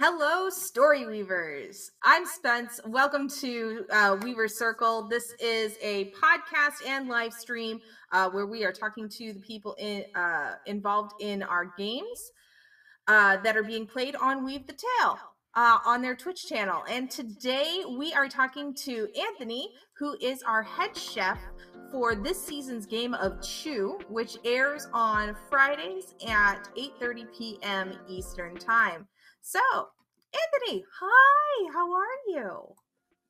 Hello, Story Weavers. I'm Spence. Welcome to uh, Weaver Circle. This is a podcast and live stream uh, where we are talking to the people in, uh, involved in our games uh, that are being played on Weave the Tale uh, on their Twitch channel. And today we are talking to Anthony, who is our head chef for this season's game of Chew, which airs on Fridays at 8:30 p.m. Eastern Time. So, Anthony, hi, how are you?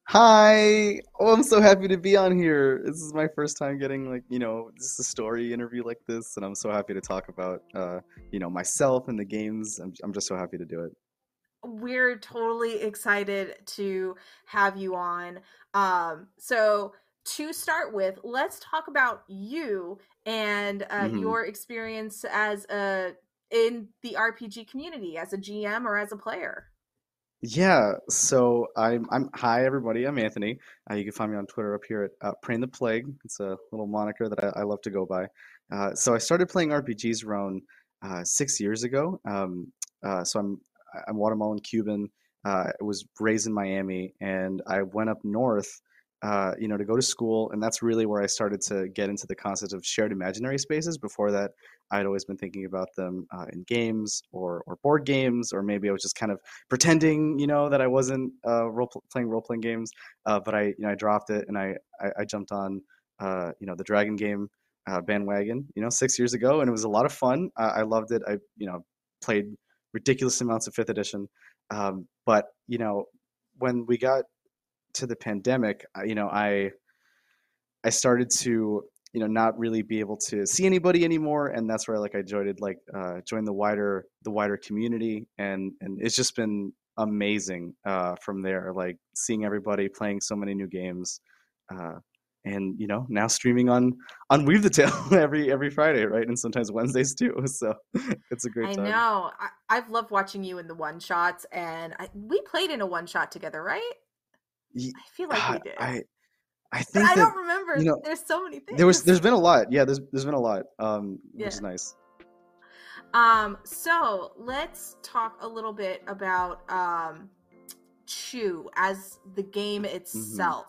Hi. Oh, I'm so happy to be on here. This is my first time getting like, you know, just a story interview like this, and I'm so happy to talk about, uh, you know, myself and the games. I'm, I'm just so happy to do it. We're totally excited to have you on. Um, so to start with, let's talk about you and uh, hmm your experience as a in the RPG community as a GM or as a player. Yeah. So I'm, I'm, hi everybody. I'm Anthony. Uh, you can find me on Twitter up here at uh, Prainntheplague. It's a little moniker that I, I love to go by. Uh, so I started playing RPGs around uh, six years ago. Um, uh, so I'm, I'm Guatemalan Cuban. Uh, I was raised in Miami, and I went up north uh, you know, to go to school, and that's really where I started to get into the concept of shared imaginary spaces. Before that, I'd always been thinking about them uh, in games or or board games, or maybe I was just kind of pretending, you know, that I wasn't uh, role playing role playing games. Uh, but I, you know, I dropped it and I I, I jumped on, uh, you know, the Dragon game uh, bandwagon, you know, six years ago, and it was a lot of fun. I, I loved it. I, you know, played ridiculous amounts of fifth edition. Um, but you know, when we got to the pandemic, you know, I I started to you know not really be able to see anybody anymore, and that's where like I joined like uh, joined the wider the wider community, and and it's just been amazing uh, from there. Like seeing everybody playing so many new games. Uh, and you know now streaming on on Weave the Tale every every Friday, right? And sometimes Wednesdays too. So it's a great I time. know. I, I've loved watching you in the one shots, and I, we played in a one shot together, right? I feel like we uh, did, I I think I that don't remember. you know There's so many things. there was there's been a lot. Yeah, there's there's been a lot, um, which Yeah. is nice. Um, so let's talk a little bit about um Chew as the game hmm itself.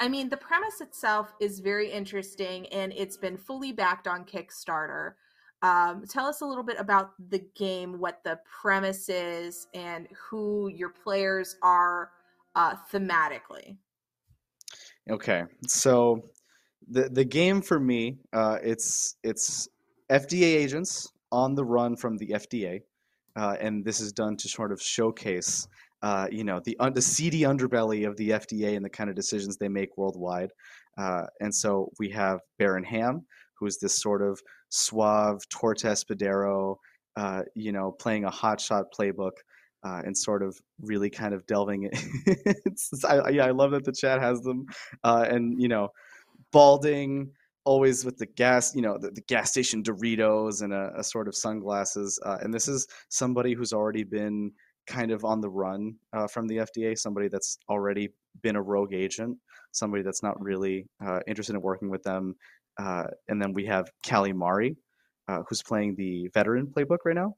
I mean, the premise itself is very interesting and it's been fully backed on Kickstarter. Um, tell us a little bit about the game, what the premise is, and who your players are uh, thematically. Okay, so the the game for me, uh, it's it's FDA agents on the run from the FDA, uh, and this is done to sort of showcase, uh, you know, the the seedy underbelly of the FDA and the kind of decisions they make worldwide. Uh, and so we have Baron Ham, who is this sort of suave Torta Espadero, uh, you know, playing a hotshot playbook. Uh, and sort of really kind of delving it. it's, I, yeah, I love that the chat has them, uh, and you know, balding, always with the gas, you know, the, the gas station Doritos and a, a sort of sunglasses. Uh, and this is somebody who's already been kind of on the run uh, from the FDA, somebody that's already been a rogue agent, somebody that's not really uh, interested in working with them. Uh, and then we have Callie Mari, uh, who's playing the veteran playbook right now.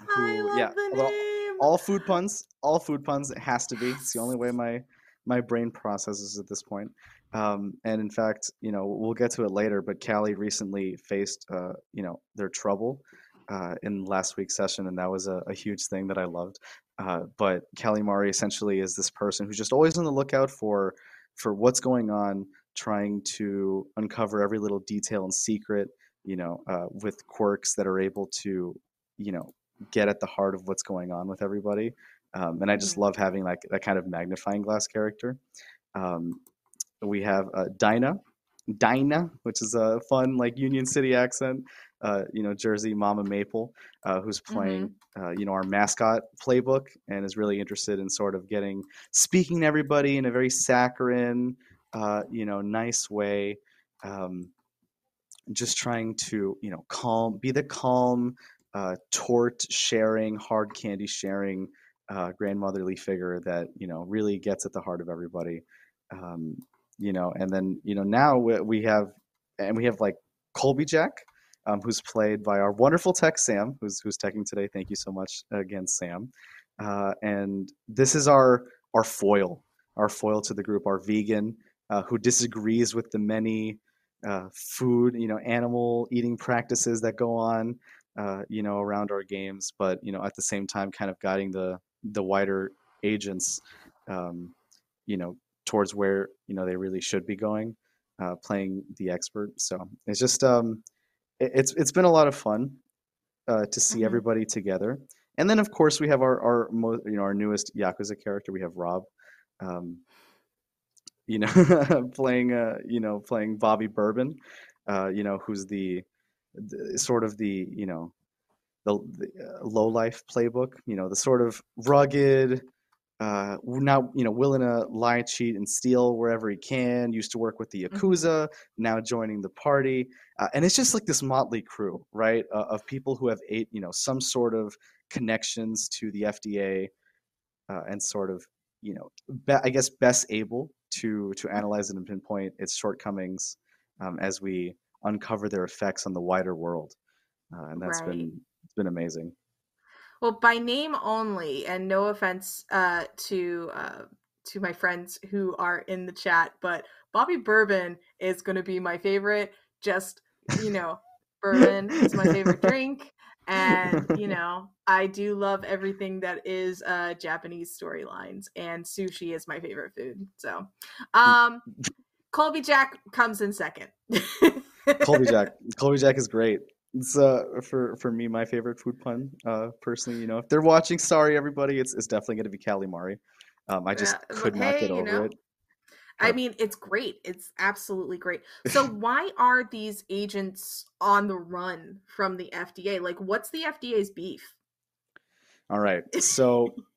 I Who, love yeah, the well, name. All food puns, all food puns. It has to be. It's the only way my my brain processes at this point. Um, and in fact, you know, we'll get to it later. But Callie recently faced, uh, you know, their trouble uh, in last week's session, and that was a, a huge thing that I loved. Uh, but Callie Mari essentially is this person who's just always on the lookout for for what's going on, trying to uncover every little detail and secret. You know, uh, with quirks that are able to, you know, get at the heart of what's going on with everybody. Um, and I just Mhm. love having like that kind of magnifying glass character. Um, we have uh, Dinah, Dinah, which is a fun like Union City accent. Uh, you know, Jersey Mama Maple, uh, who's playing, uh, you know, our mascot playbook and is really interested in sort of getting speaking to everybody in a very saccharine, uh, you know, nice way. Um, just trying to you know calm be the calm uh, tort sharing hard candy sharing uh, grandmotherly figure that you know really gets at the heart of everybody. Um, you know and then you know now we, have and we have like colby jack um, who's played by our wonderful tech sam who's who's teching today. Thank you so much again sam. Uh, and this is our our foil, our foil to the group, our vegan uh, who disagrees with the many uh, food, you know, animal eating practices that go on, uh, you know, around our games, but you know, at the same time, kind of guiding the the wider agents, um, you know, towards where you know they really should be going, uh, playing the expert. So it's just um, it, it's it's been a lot of fun uh, to see Mhm. everybody together. And then, of course, we have our our mo- you know our newest Yakuza character. We have Rob, um, you know, playing uh, you know playing Bobby Bourbon, uh, you know, who's the, the sort of the you know the, the uh, low life playbook. You know, the sort of rugged, uh, now you know willing to lie, cheat, and steal wherever he can. Used to work with the Mhm. yakuza, now joining the party, uh, and it's just like this motley crew, right, uh, of people who have eight, you know, some sort of connections to the FDA, uh, and sort of, you know, be, I guess best able to to analyze it and pinpoint its shortcomings um, as we uncover their effects on the wider world, uh, and that's Right. been it's been amazing. Well, by name only, and no offense uh, to uh, to my friends who are in the chat, but Bobby Bourbon is going to be my favorite. Just you know, bourbon is my favorite drink, and you know, I do love everything that is uh, Japanese storylines, and sushi is my favorite food. So, um, Colby Jack comes in second. Colby Jack. Colby Jack is great. It's uh for for me my favorite food pun. Uh, personally, you know, if they're watching, sorry everybody, it's it's definitely going to be calamari. Um, I just Yeah, could not hey, get you over know, it. I mean, it's great. It's absolutely great. So, why are these agents on the run from the FDA? Like, what's the FDA's beef? all right, so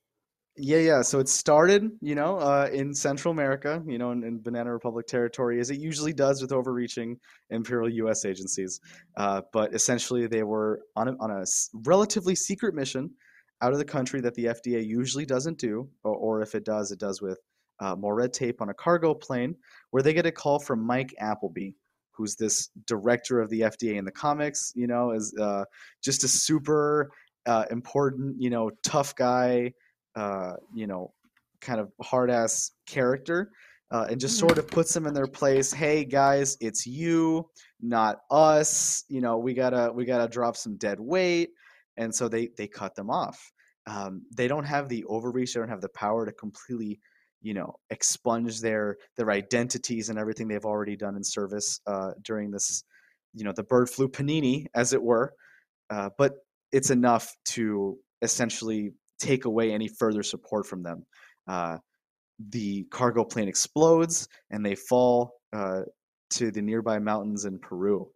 yeah, yeah. So it started, you know, uh, in Central America, you know, in, in Banana Republic territory, as it usually does with overreaching imperial U.S. agencies. Uh, but essentially, they were on a, on a relatively secret mission out of the country that the FDA usually doesn't do, or, or if it does, it does with uh, more red tape on a cargo plane, where they get a call from Mike Applebee, who's this director of the FDA in the comics. You know, is uh, just a super uh, important, you know, tough guy uh, you know, kind of hard ass character, uh, and just Mhm. sort of puts them in their place. Hey guys, it's you, not us. You know, we gotta we gotta drop some dead weight, and so they they cut them off. Um, they don't have the overreach. They don't have the power to completely, you know, expunge their their identities and everything they've already done in service uh, during this, you know, the bird flu panini, as it were. Uh, but it's enough to essentially take away any further support from them. Uh, the cargo plane explodes and they fall uh, to the nearby mountains in Peru,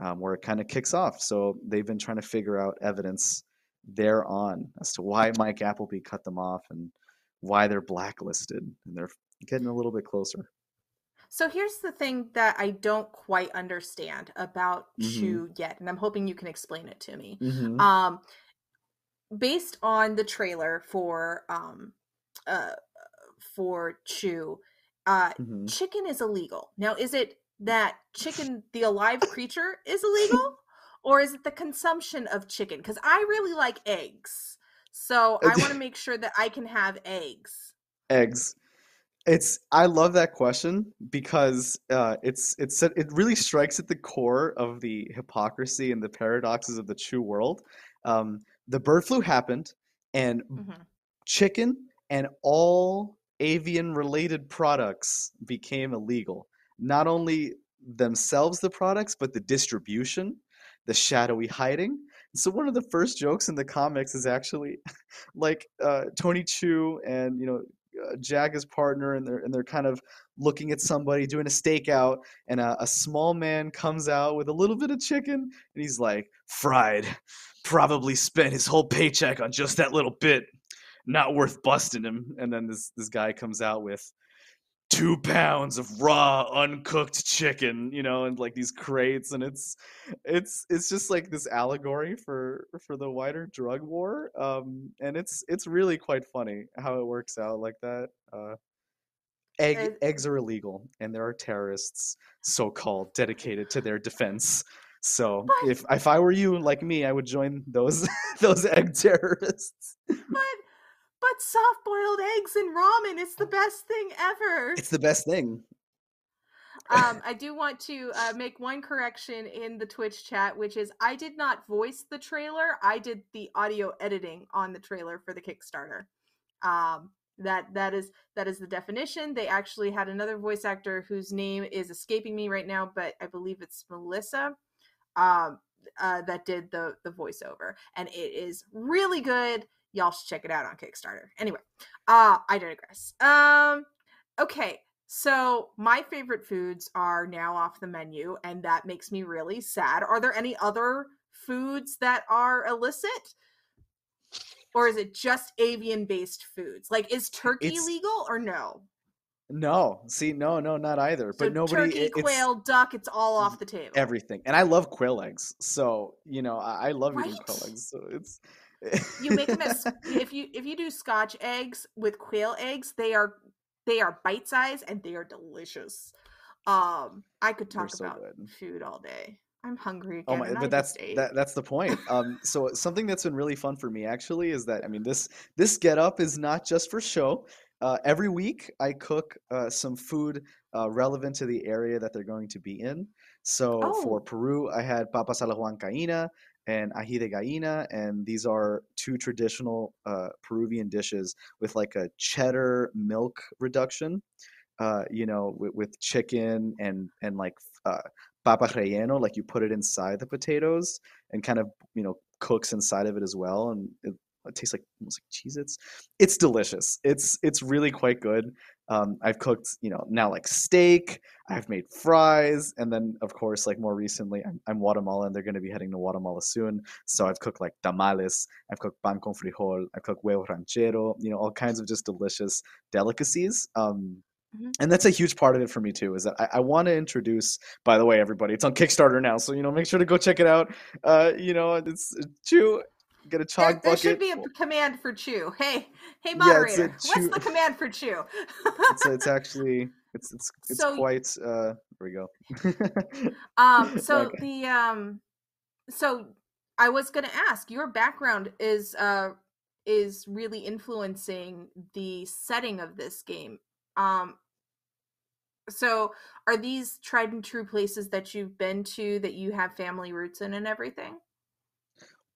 um, where it kind of kicks off. So they've been trying to figure out evidence thereon as to why Mike Applebee cut them off and why they're blacklisted. And they're getting a little bit closer. So, here's the thing that I don't quite understand about Mhm. Chew yet, and I'm hoping you can explain it to me. Mm-hmm. Um, based on the trailer for um, uh, for Chew, uh, hmm chicken is illegal. Now, is it that chicken, the alive creature, is illegal, or is it the consumption of chicken? Because I really like eggs, so I want to make sure that I can have eggs. Eggs. It's I love that question because uh, it's it's it really strikes at the core of the hypocrisy and the paradoxes of the Chew world. Um, the bird flu happened, and Mhm. chicken and all avian related products became illegal. Not only themselves, the products, but the distribution, the shadowy hiding. So one of the first jokes in the comics is actually like uh, Tony Chu and you know uh, Jag his partner, and they're and they're kind of looking at somebody doing a stakeout, and a, a small man comes out with a little bit of chicken, and he's like, "Fried, probably spent his whole paycheck on just that little bit. Not worth busting him." And then this this guy comes out with two pounds of raw uncooked chicken you know and like these crates and it's it's it's just like this allegory for for the wider drug war um and it's it's really quite funny how it works out like that uh egg eggs are illegal and there are terrorists so called dedicated to their defense so But- if if i were you like me i would join those those egg terrorists But but soft boiled eggs and ramen is the best thing ever. It's the best thing. um, I do want to uh, make one correction in the Twitch chat, which is I did not voice the trailer. I did the audio editing on the trailer for the Kickstarter. Um, that that is that is the definition. They actually had another voice actor whose name is escaping me right now, but I believe it's Melissa. Um, uh, that did the the voiceover, and it is really good. Y'all should check it out on Kickstarter. Anyway, uh, I digress. Um, okay, so my favorite foods are now off the menu, and that makes me really sad. Are there any other foods that are illicit? Or is it just avian based foods? Like, is turkey it's, legal or no? No, see, no, no, not either. So but nobody, turkey, it, quail, duck, it's all off the table. Everything, and I love quail eggs. So you know, I, I love right? eating quail eggs. So it's you make them as if you if you do Scotch eggs with quail eggs, they are they are bite size and they are delicious. Um, I could talk so about good. food all day. I'm hungry again. Oh my! But that's that, that's the point. Um, so something that's been really fun for me actually is that I mean this this get up is not just for show. Uh, every week I cook uh, some food uh, relevant to the area that they're going to be in. So oh. for Peru, I had papas a la huancaína and ají de gallina, and these are two traditional uh, Peruvian dishes with like a cheddar milk reduction. Uh, you know, with, with, chicken and and like uh, papa relleno, like you put it inside the potatoes and kind of you know cooks inside of it as well, and it, it tastes like almost like Cheez-Its. It's delicious. It's it's really quite good. Um, I've cooked, you know, now like steak. I've made fries, and then of course, like more recently, I'm, I'm Guatemalan. They're going to be heading to Guatemala soon, so I've cooked like tamales. I've cooked pan con frijol. I've cooked huevo ranchero. You know, all kinds of just delicious delicacies. Um, Mm-hmm. And that's a huge part of it for me too. Is that I, I want to introduce. By the way, everybody, it's on Kickstarter now, so you know, make sure to go check it out. Uh, you know, it's Chew. Get a chalk there, there bucket. There should be a command for Chew. Hey, hey, moderator, yeah, chew. what's the command for Chew? it's, it's actually it's it's it's so, quite. Uh, there we go. um. So okay. the um. So I was going to ask. Your background is uh is really influencing the setting of this game um, so are these tried and true places that you've been to that you have family roots in and everything?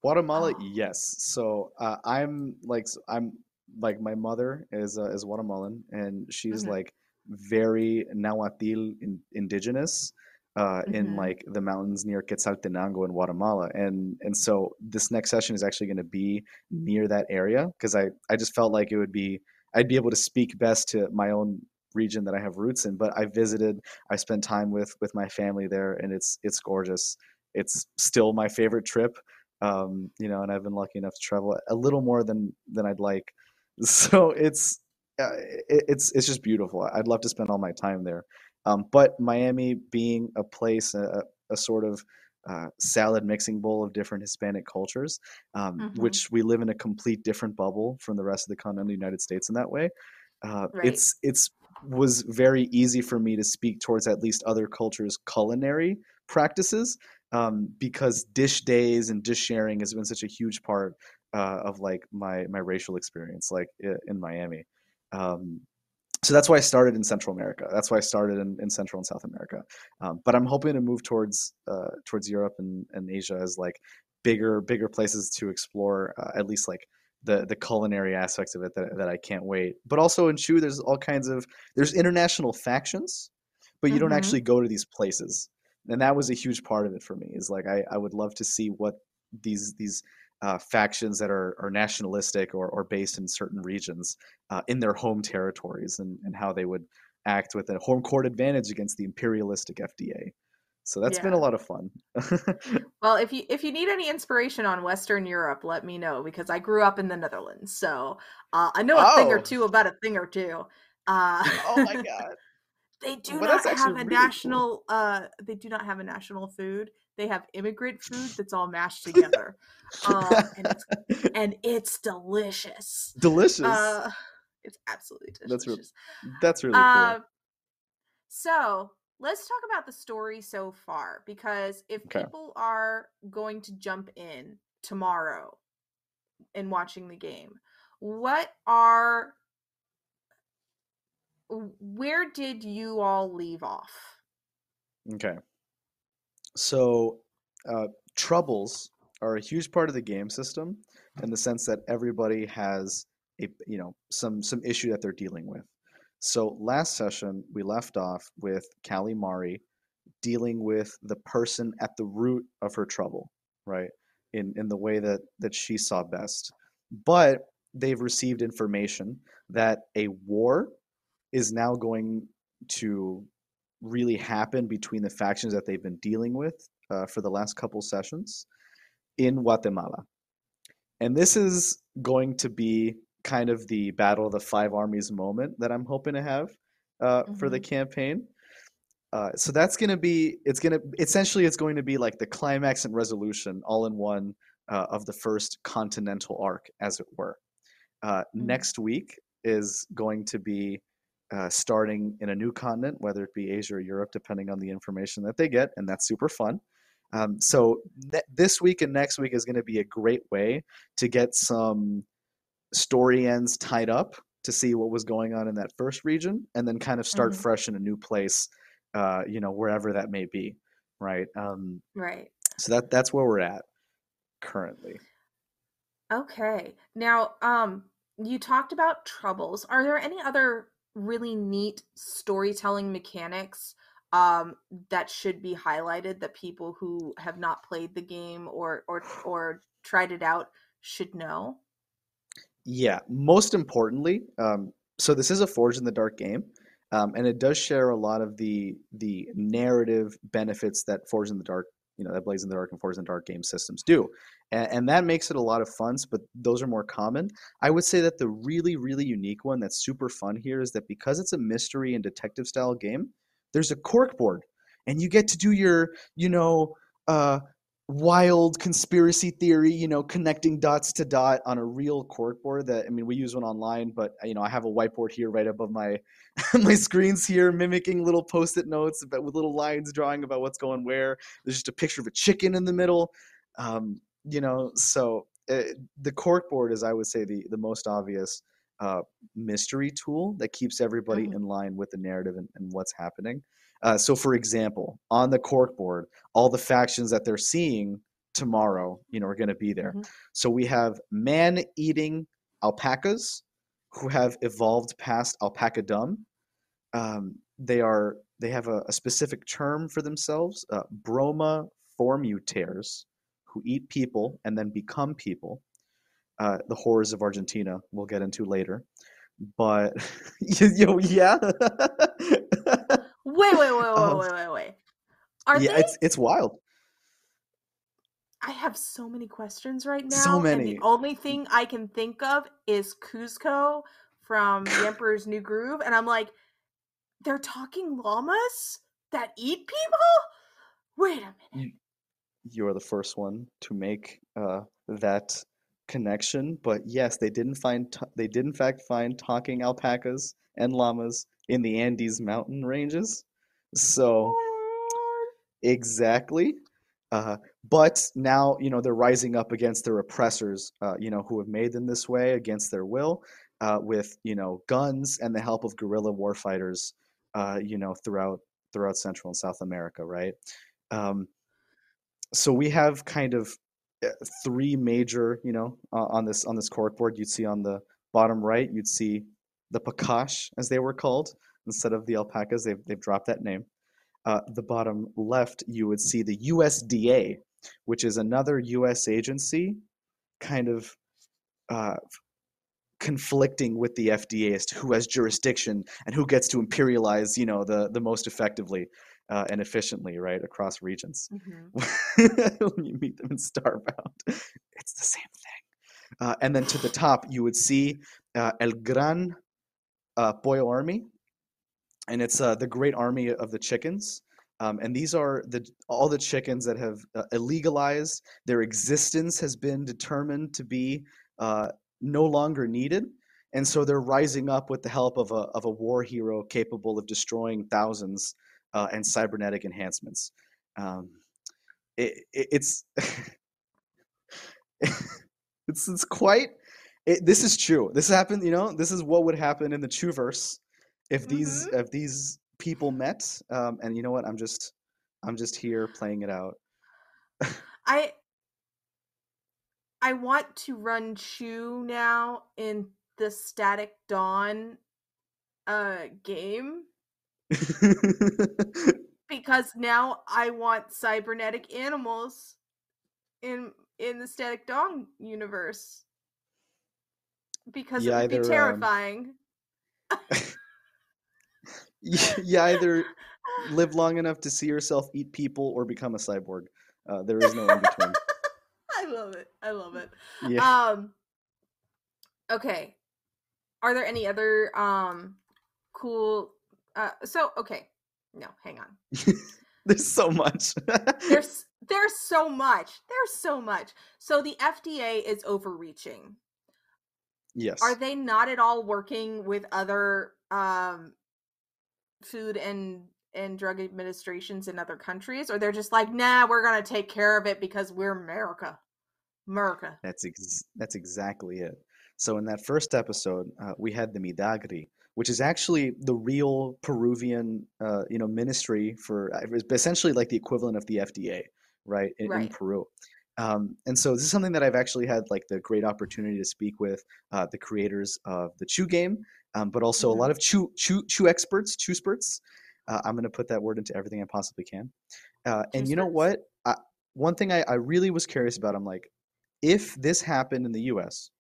Guatemala, oh. yes. So uh, I'm like I'm like my mother is uh, is Guatemalan and she's mm-hmm. like very Nahuatl in, indigenous uh, mm-hmm. in like the mountains near Quetzaltenango in Guatemala, and and so this next session is actually going to be near that area because I I just felt like it would be I'd be able to speak best to my own region that I have roots in. But I visited, I spent time with with my family there, and it's it's gorgeous. It's still my favorite trip, um, you know, and I've been lucky enough to travel a little more than than I'd like. So it's uh, it, it's it's just beautiful. I'd love to spend all my time there. Um, but Miami being a place, a, a sort of uh, salad mixing bowl of different Hispanic cultures, um, mm-hmm. which we live in a complete different bubble from the rest of the continental United States in that way. Uh, right. It's it's was very easy for me to speak towards at least other cultures' culinary practices um, because dish days and dish sharing has been such a huge part uh, of like my my racial experience, like in Miami. Um, so that's why I started in Central America. That's why I started in, in Central and South America. Um, but I'm hoping to move towards uh, towards Europe and, and Asia as like bigger bigger places to explore. Uh, at least like the the culinary aspects of it that, that I can't wait. But also in Chew, there's all kinds of there's international factions, but you mm-hmm. don't actually go to these places. And that was a huge part of it for me. Is like I, I would love to see what these these uh, factions that are, are nationalistic or, or based in certain regions uh, in their home territories and, and how they would act with a home court advantage against the imperialistic FDA. So that's yeah. been a lot of fun. well, if you if you need any inspiration on Western Europe, let me know because I grew up in the Netherlands, so uh, I know a oh. thing or oh. two about a thing or two. Uh, oh my god! they do well, not have a really national. Cool. Uh, they do not have a national food. They have immigrant food that's all mashed together, um, and, it's, and, it's, delicious. Delicious. Uh, it's absolutely delicious. That's really, that's really cool. Uh, so let's talk about the story so far because if okay. people are going to jump in tomorrow and watching the game, what are where did you all leave off? Okay. So, uh, troubles are a huge part of the game system in the sense that everybody has a you know some some issue that they're dealing with. So last session we left off with Callie Mari dealing with the person at the root of her trouble, right? In in the way that that she saw best. But they've received information that a war is now going to really happen between the factions that they've been dealing with uh, for the last couple sessions in Guatemala. And this is going to be kind of the battle of the five armies moment that I'm hoping to have uh, mm-hmm. for the mm-hmm. campaign. Uh, so that's going to be it's going to essentially it's going to be like the climax and resolution all in one uh, of the first continental arc, as it were. Uh, mm-hmm. Next week is going to be uh, starting in a new continent, whether it be Asia or Europe, depending on the information that they get, and that's super fun. Um, so th- this week and next week is going to be a great way to get some story ends tied up to see what was going on in that first region, and then kind of start mm-hmm. fresh in a new place, uh, you know, wherever that may be, right? Um, right. So that that's where we're at currently. Okay. Now, um, you talked about troubles. Are there any other really neat storytelling mechanics um, that should be highlighted that people who have not played the game or or or tried it out should know? Yeah, most importantly, um, so this is a Forged in the Dark game, um, and it does share a lot of the the narrative benefits that Forged in the Dark, you know, that Blades in the Dark and Forged in the Dark game systems do, and, and that makes it a lot of fun. But those are more common. I would say that the really really unique one that's super fun here is that because it's a mystery and detective style game, there's a cork board and you get to do your you know uh, wild conspiracy theory you know connecting dots to dot on a real cork board that i mean we use one online but you know i have a whiteboard here right above my my screens here mimicking little post-it notes but with little lines drawing about what's going where there's just a picture of a chicken in the middle um, you know so uh, the cork board is i would say the the most obvious uh, mystery tool that keeps everybody mm-hmm. in line with the narrative and, and what's happening. Uh, so, for example, on the cork board, all the factions that they're seeing tomorrow, you know, are going to be there. Mm-hmm. So we have man-eating alpacas who have evolved past alpaca dumb. Um, they are they have a, a, specific term for themselves, uh, Broma formuters, who eat people and then become people uh, the horrors of Argentina we'll get into later. But yo, yeah. wait, wait, wait, wait, um, wait, wait, wait. Are yeah, they? it's it's wild. I have so many questions right now. So many. The only thing I can think of is Kuzco from The Emperor's New Groove, and I'm like, they're talking llamas that eat people. Wait a minute. You are the first one to make uh, that connection, but yes, they didn't find they did in fact find talking alpacas and llamas in the Andes mountain ranges. So exactly. Uh, but now you know they're rising up against their oppressors, uh, you know, who have made them this way against their will, uh, with you know guns and the help of guerrilla warfighters, uh, you know, throughout throughout Central and South America, right? Um, so we have kind of uh, three major, you know, uh, on this on this cork board. You'd see on the bottom right, you'd see the Pakash, as they were called, instead of the alpacas. They've they've dropped that name. Uh, the bottom left, you would see the USDA, which is another U.S. agency, kind of uh, conflicting with the FDA as to who has jurisdiction and who gets to imperialize, you know, the the most effectively uh, and efficiently, right, across regions. Mm-hmm. when you meet them in Starbound, it's the same thing. Uh, and then to the top, you would see uh, El Gran uh, Pollo Army, and it's uh, the Great Army of the Chickens. Um, and these are the all the chickens that have uh, illegalized. Their existence has been determined to be no longer needed, and so they're rising up with the help of a of a war hero capable of destroying thousands uh, and cybernetic enhancements. Um, it, it, it's it's it's quite it, this is true. This happened. You know, this is what would happen in the Chuverse if these Mhm. if these people met. Um, and you know what? I'm just I'm just here playing it out. I I want to run Chew now in the Static Dawn uh game because now I want cybernetic animals in in the Static Dawn universe because Yeah, it would be either, um, terrifying. you, you either live long enough to see yourself eat people or become a cyborg. Uh, there is no in between. I love it. I love it. Yeah. Um okay. Are there any other um cool uh so okay. No, hang on. There's so much. There's there's so much. There's so much. So the FDA is overreaching. Yes. Are they not at all working with other um food and and drug administrations in other countries or they're just like, "Nah, we're going to take care of it because we're America." America. That's ex- that's exactly it. So in that first episode, uh, we had the Midagri, which is actually the real Peruvian, uh, you know, ministry for uh, it was essentially like the equivalent of the FDA, right, in, in Peru. Um, and so this is something that I've actually had like the great opportunity to speak with uh, the creators of the Chew game, um, but also a lot of Chew Chew Chew experts, Chew experts. Uh, I'm going to put that word into everything I possibly can. Uh, and you know what? I, one thing I, I really was curious about, I'm like, if this happened in the US,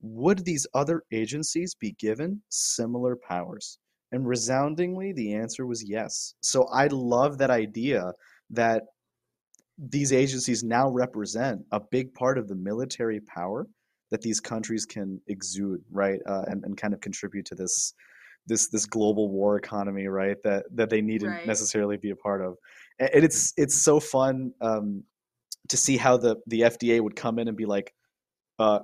would these other agencies be given similar powers? And resoundingly, the answer was yes. So I love that idea that these agencies now represent a big part of the military power that these countries can exude, right, uh, and and kind of contribute to this this this global war economy, right, that that they needn't Right. necessarily be a part of. And it's it's so fun um, to see how the the FDA would come in and be like, uh,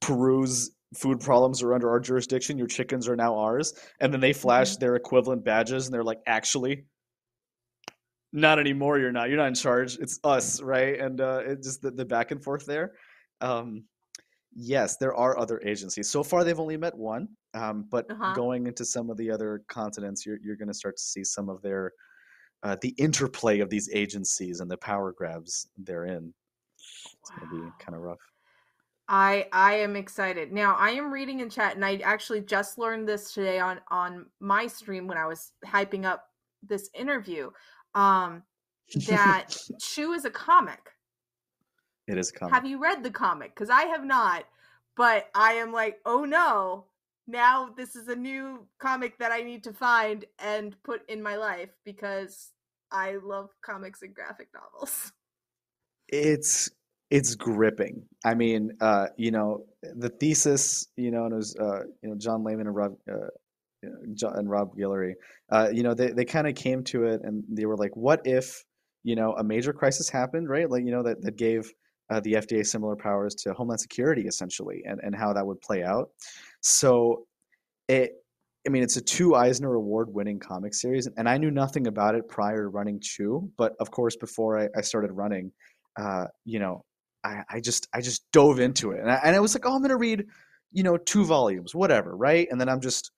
Peru's food problems are under our jurisdiction. Your chickens are now ours, and then they flash their equivalent badges, and they're like, actually, not anymore. You're not. You're not in charge. It's us, right? And uh, it just the, the back and forth there. Um, yes, there are other agencies. So far, they've only met one. Um, but Uh-huh. going into some of the other continents, you're you're going to start to see some of their uh, the interplay of these agencies and the power grabs therein. It's going to be kind of rough. I I am excited. Now I am reading in chat and I actually just learned this today on on my stream when I was hyping up this interview. Um that Chew is a comic. it is comic. Have you read the comic? Cuz I have not, but I am like, "Oh no. Now this is a new comic that I need to find and put in my life because I love comics and graphic novels." it's it's gripping. I mean, uh, you know, the thesis, you know, and it was uh, you know John Layman and Rob uh, John, and Rob Guillory, uh, you know, they they kind of came to it and they were like, what if you know a major crisis happened, right? Like you know that that gave uh, the FDA similar powers to Homeland Security essentially, and and how that would play out. So it. I mean, it's a two Eisner Award winning comic series, and I knew nothing about it prior to running Chew. But of course, before I, I started running, uh, you know, I, I just I just dove into it, and I, and I was like, oh, I'm gonna read, you know, two volumes, whatever, right? And then I'm just,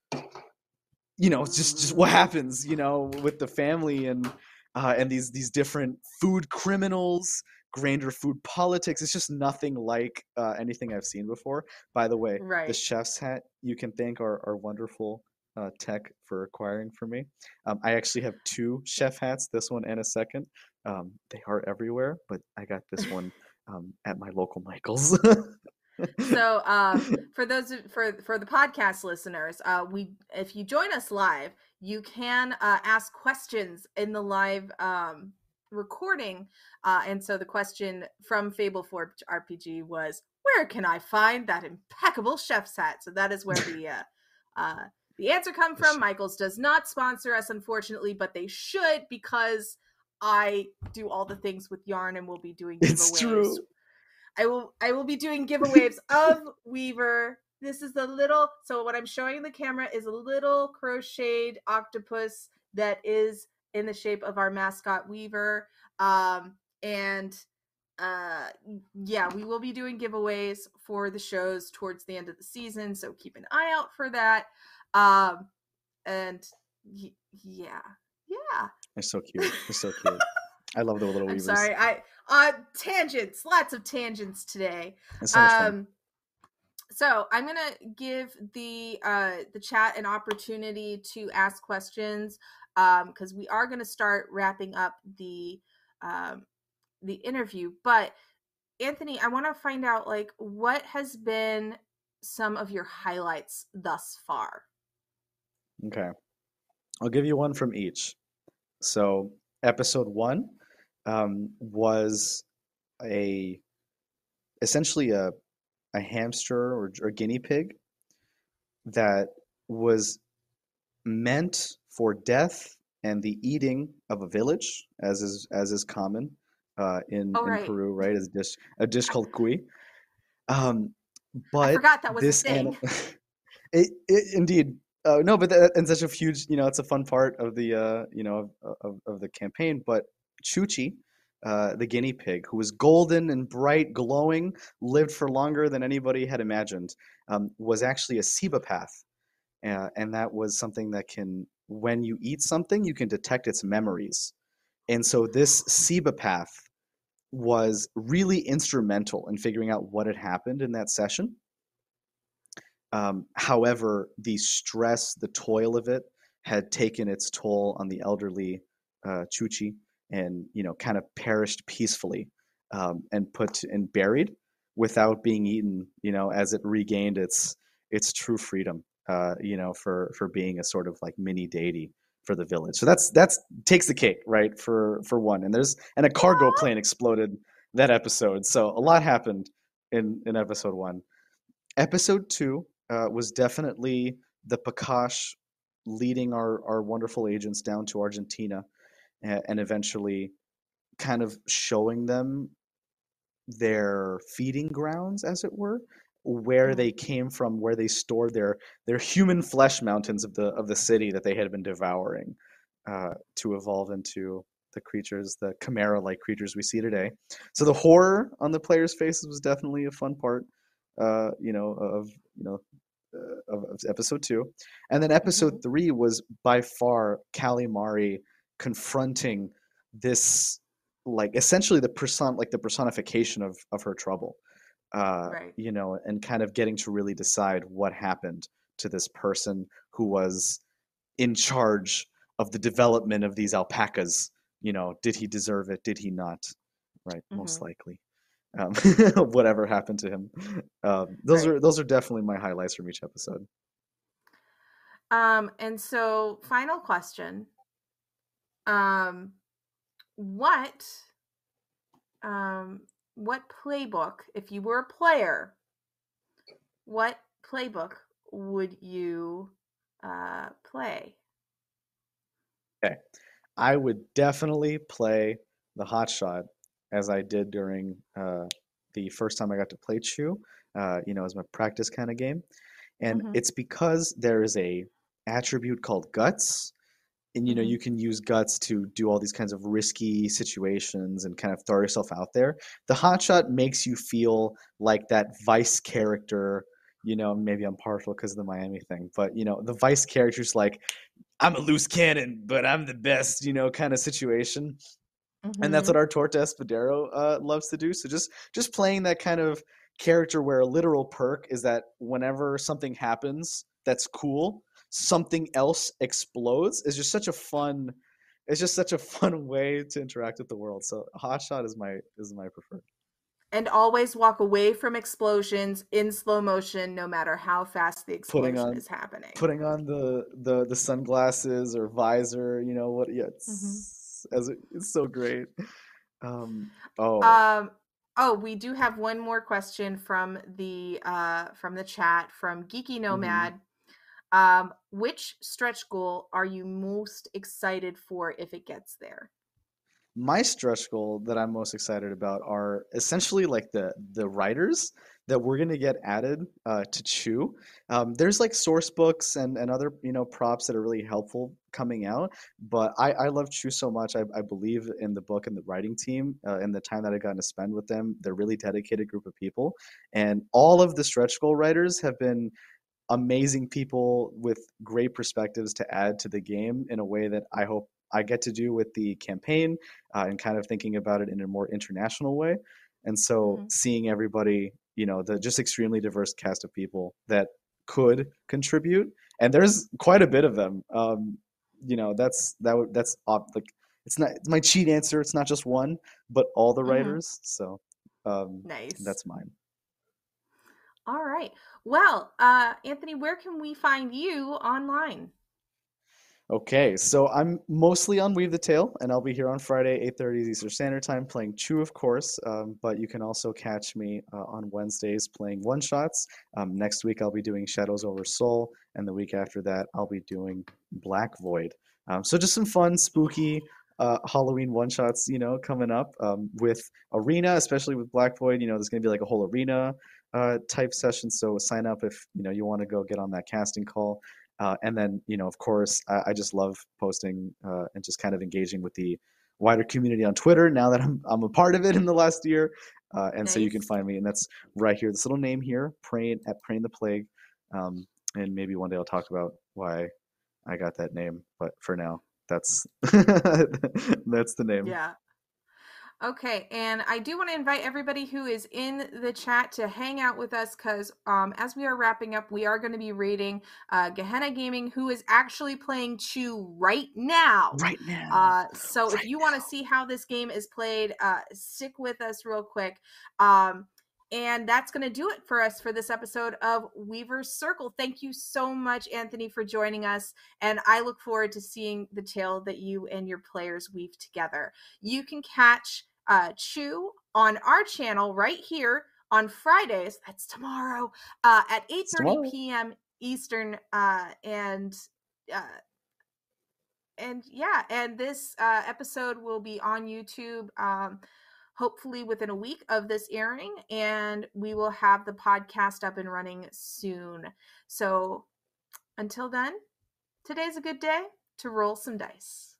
you know, just just what happens, you know, with the family and uh, and these these different food criminals, grander food politics. It's just nothing like uh, anything I've seen before. By the way, the chef's hat you can thank our our wonderful. Uh, tech for acquiring for me. Um, I actually have two chef hats, this one and a second. Um, they are everywhere, but I got this one um, at my local Michaels. so um, for those for for the podcast listeners uh, we if you join us live you can uh, ask questions in the live um, recording uh, and so the question from fable forge rpg was where can i find that impeccable chef's hat? So that is where the uh, uh, the answer come from. michaels does not sponsor us unfortunately but they should because i do all the things with yarn and we'll be doing giveaways. it's true. I will I will be doing giveaways of Weaver. This is the little so what I'm showing the camera is a little crocheted octopus that is in the shape of our mascot Weaver. Um and uh yeah we will be doing giveaways for the shows towards the end of the season so keep an eye out for that um and y- yeah yeah They're so cute. They're so cute. I love the little i'm weavers. sorry i uh tangents lots of tangents today so um so i'm gonna give the uh the chat an opportunity to ask questions um because we are gonna start wrapping up the um the interview but anthony i want to find out like what has been some of your highlights thus far Okay. I'll give you one from each. So, episode one um, was a essentially a a hamster or, or guinea pig that was meant for death and the eating of a village, as is as is common uh, in Oh, in right. Peru, right? As a dish a dish called cuy. Um, i but forgot that was a this thing ani- it, it indeed uh, no but that, and such a huge you know it's a fun part of the uh you know of, of, of the campaign but chuchi uh, the guinea pig who was golden and bright glowing lived for longer than anybody had imagined um, was actually a cibopath uh, and that was something that can when you eat something you can detect its memories. And so this cibopath was really instrumental in figuring out what had happened in that session. Um, however, the stress, the toil of it had taken its toll on the elderly uh, Chuchi and, you know, kind of perished peacefully um, and put and buried without being eaten, you know, as it regained its its true freedom, uh, you know, for for being a sort of like mini deity for the village. So that's that's takes the cake, right? For for one. And there's and a cargo plane exploded that episode. So a lot happened in in episode 1. Episode 2 uh, was definitely the Pakash leading our, our wonderful agents down to Argentina and, eventually kind of showing them their feeding grounds, as it were, where they came from, where they stored their their human flesh mountains of the of the city that they had been devouring, uh, to evolve into the creatures, the chimera-like creatures we see today. So the horror on the players' faces was definitely a fun part, uh, you know, of you know uh, of, of episode two, and then episode three was by far Calimari confronting this like essentially the person like the personification of of her trouble uh Right. you know and kind of getting to really decide what happened to this person who was in charge of the development of these alpacas you know did he deserve it did he not right most likely um whatever happened to him um those Right. are those are definitely my highlights from each episode Um, and so final question. Um, what um what playbook, if you were a player, what playbook would you uh play? Okay. I would definitely play the hot shot as I did during uh, the first time I got to play Chew, uh, you know, as my practice kind of game. And Mhm. it's because there is a attribute called guts. And you know, you can use guts to do all these kinds of risky situations and kind of throw yourself out there. The hot shot makes you feel like that vice character. You know, maybe I'm partial because of the Miami thing, but you know, the vice character's like, I'm a loose cannon, but I'm the best, you know, kind of situation. And that's Mhm. what our Torta Espadero uh, loves to do. So just just playing that kind of character where a literal perk is that whenever something happens that's cool, something else explodes is just such a fun it's just such a fun way to interact with the world. So Hotshot is my is my preferred. and always walk away from explosions in slow motion no matter how fast the explosion on- is happening. Putting on the the the sunglasses or visor, you know what? Yeah, it's as it, it's so great. Um, oh, Um oh, we do have one more question from the uh from the chat from Geeky Mm-hmm. Um which stretch goal are you most excited for if it gets there? my stretch goal that I'm most excited about are essentially like the the writers that we're going to get added uh, to Chew. Um, there's like source books and, and other you know props that are really helpful coming out, but I, I love Chew so much. I, I believe in the book and the writing team uh, and the time that I've gotten to spend with them. They're really dedicated group of people, and all of the stretch goal writers have been amazing people with great perspectives to add to the game in a way that I hope I get to do with the campaign uh, and kind of thinking about it in a more international way. And so mm-hmm. seeing everybody, you know, the just extremely diverse cast of people that could contribute, and there's quite a bit of them. Um, you know, that's that would that's like it's not it's my cheat answer. It's not just one, but all the mm-hmm. writers. Mm-hmm. So um, nice. That's mine. All right. Well, uh, Anthony, where can we find you online? Okay, so I'm mostly on Weave the Tale, and I'll be here on Friday, 8:30 Eastern Standard Time, playing Chew, of course. Um, but you can also catch me uh, on Wednesdays playing one shots. Um, next week I'll be doing Shadows over Sol, and the week after that I'll be doing Black Void. Um, so just some fun, spooky uh, Halloween one shots, you know, coming up um, with Arena, especially with Black Void. You know, there's going to be like a whole arena uh, type session. So sign up if you know you want to go get on that casting call. Uh, and then, you know, of course, I, I just love posting uh, and just kind of engaging with the wider community on Twitter now that I'm, I'm a part of it in the last year. Uh, and nice. so you can find me, and that's right here, this little name here, praying at Prainntheplague. Um, and maybe one day I'll talk about why I got that name. But for now, that's that's the name. Yeah. Okay, and I do want to invite everybody who is in the chat to hang out with us because um, as we are wrapping up, we are going to be reading uh, Gehenna Gaming, who is actually playing Chew right now. Right now. Uh, so right if you want to see how this game is played, uh, stick with us real quick. Um, and that's going to do it for us for this episode of Weaver's Circle. Thank you so much, Anthony, for joining us. And I look forward to seeing the tale that you and your players weave together. You can catch uh, Chew on our channel right here on Fridays. That's tomorrow uh, at 8:30 p.m. Eastern, uh, and uh, and yeah, and this uh, episode will be on YouTube. Um, hopefully within a week of this airing, and we will have the podcast up and running soon. So until then, today's a good day to roll some dice.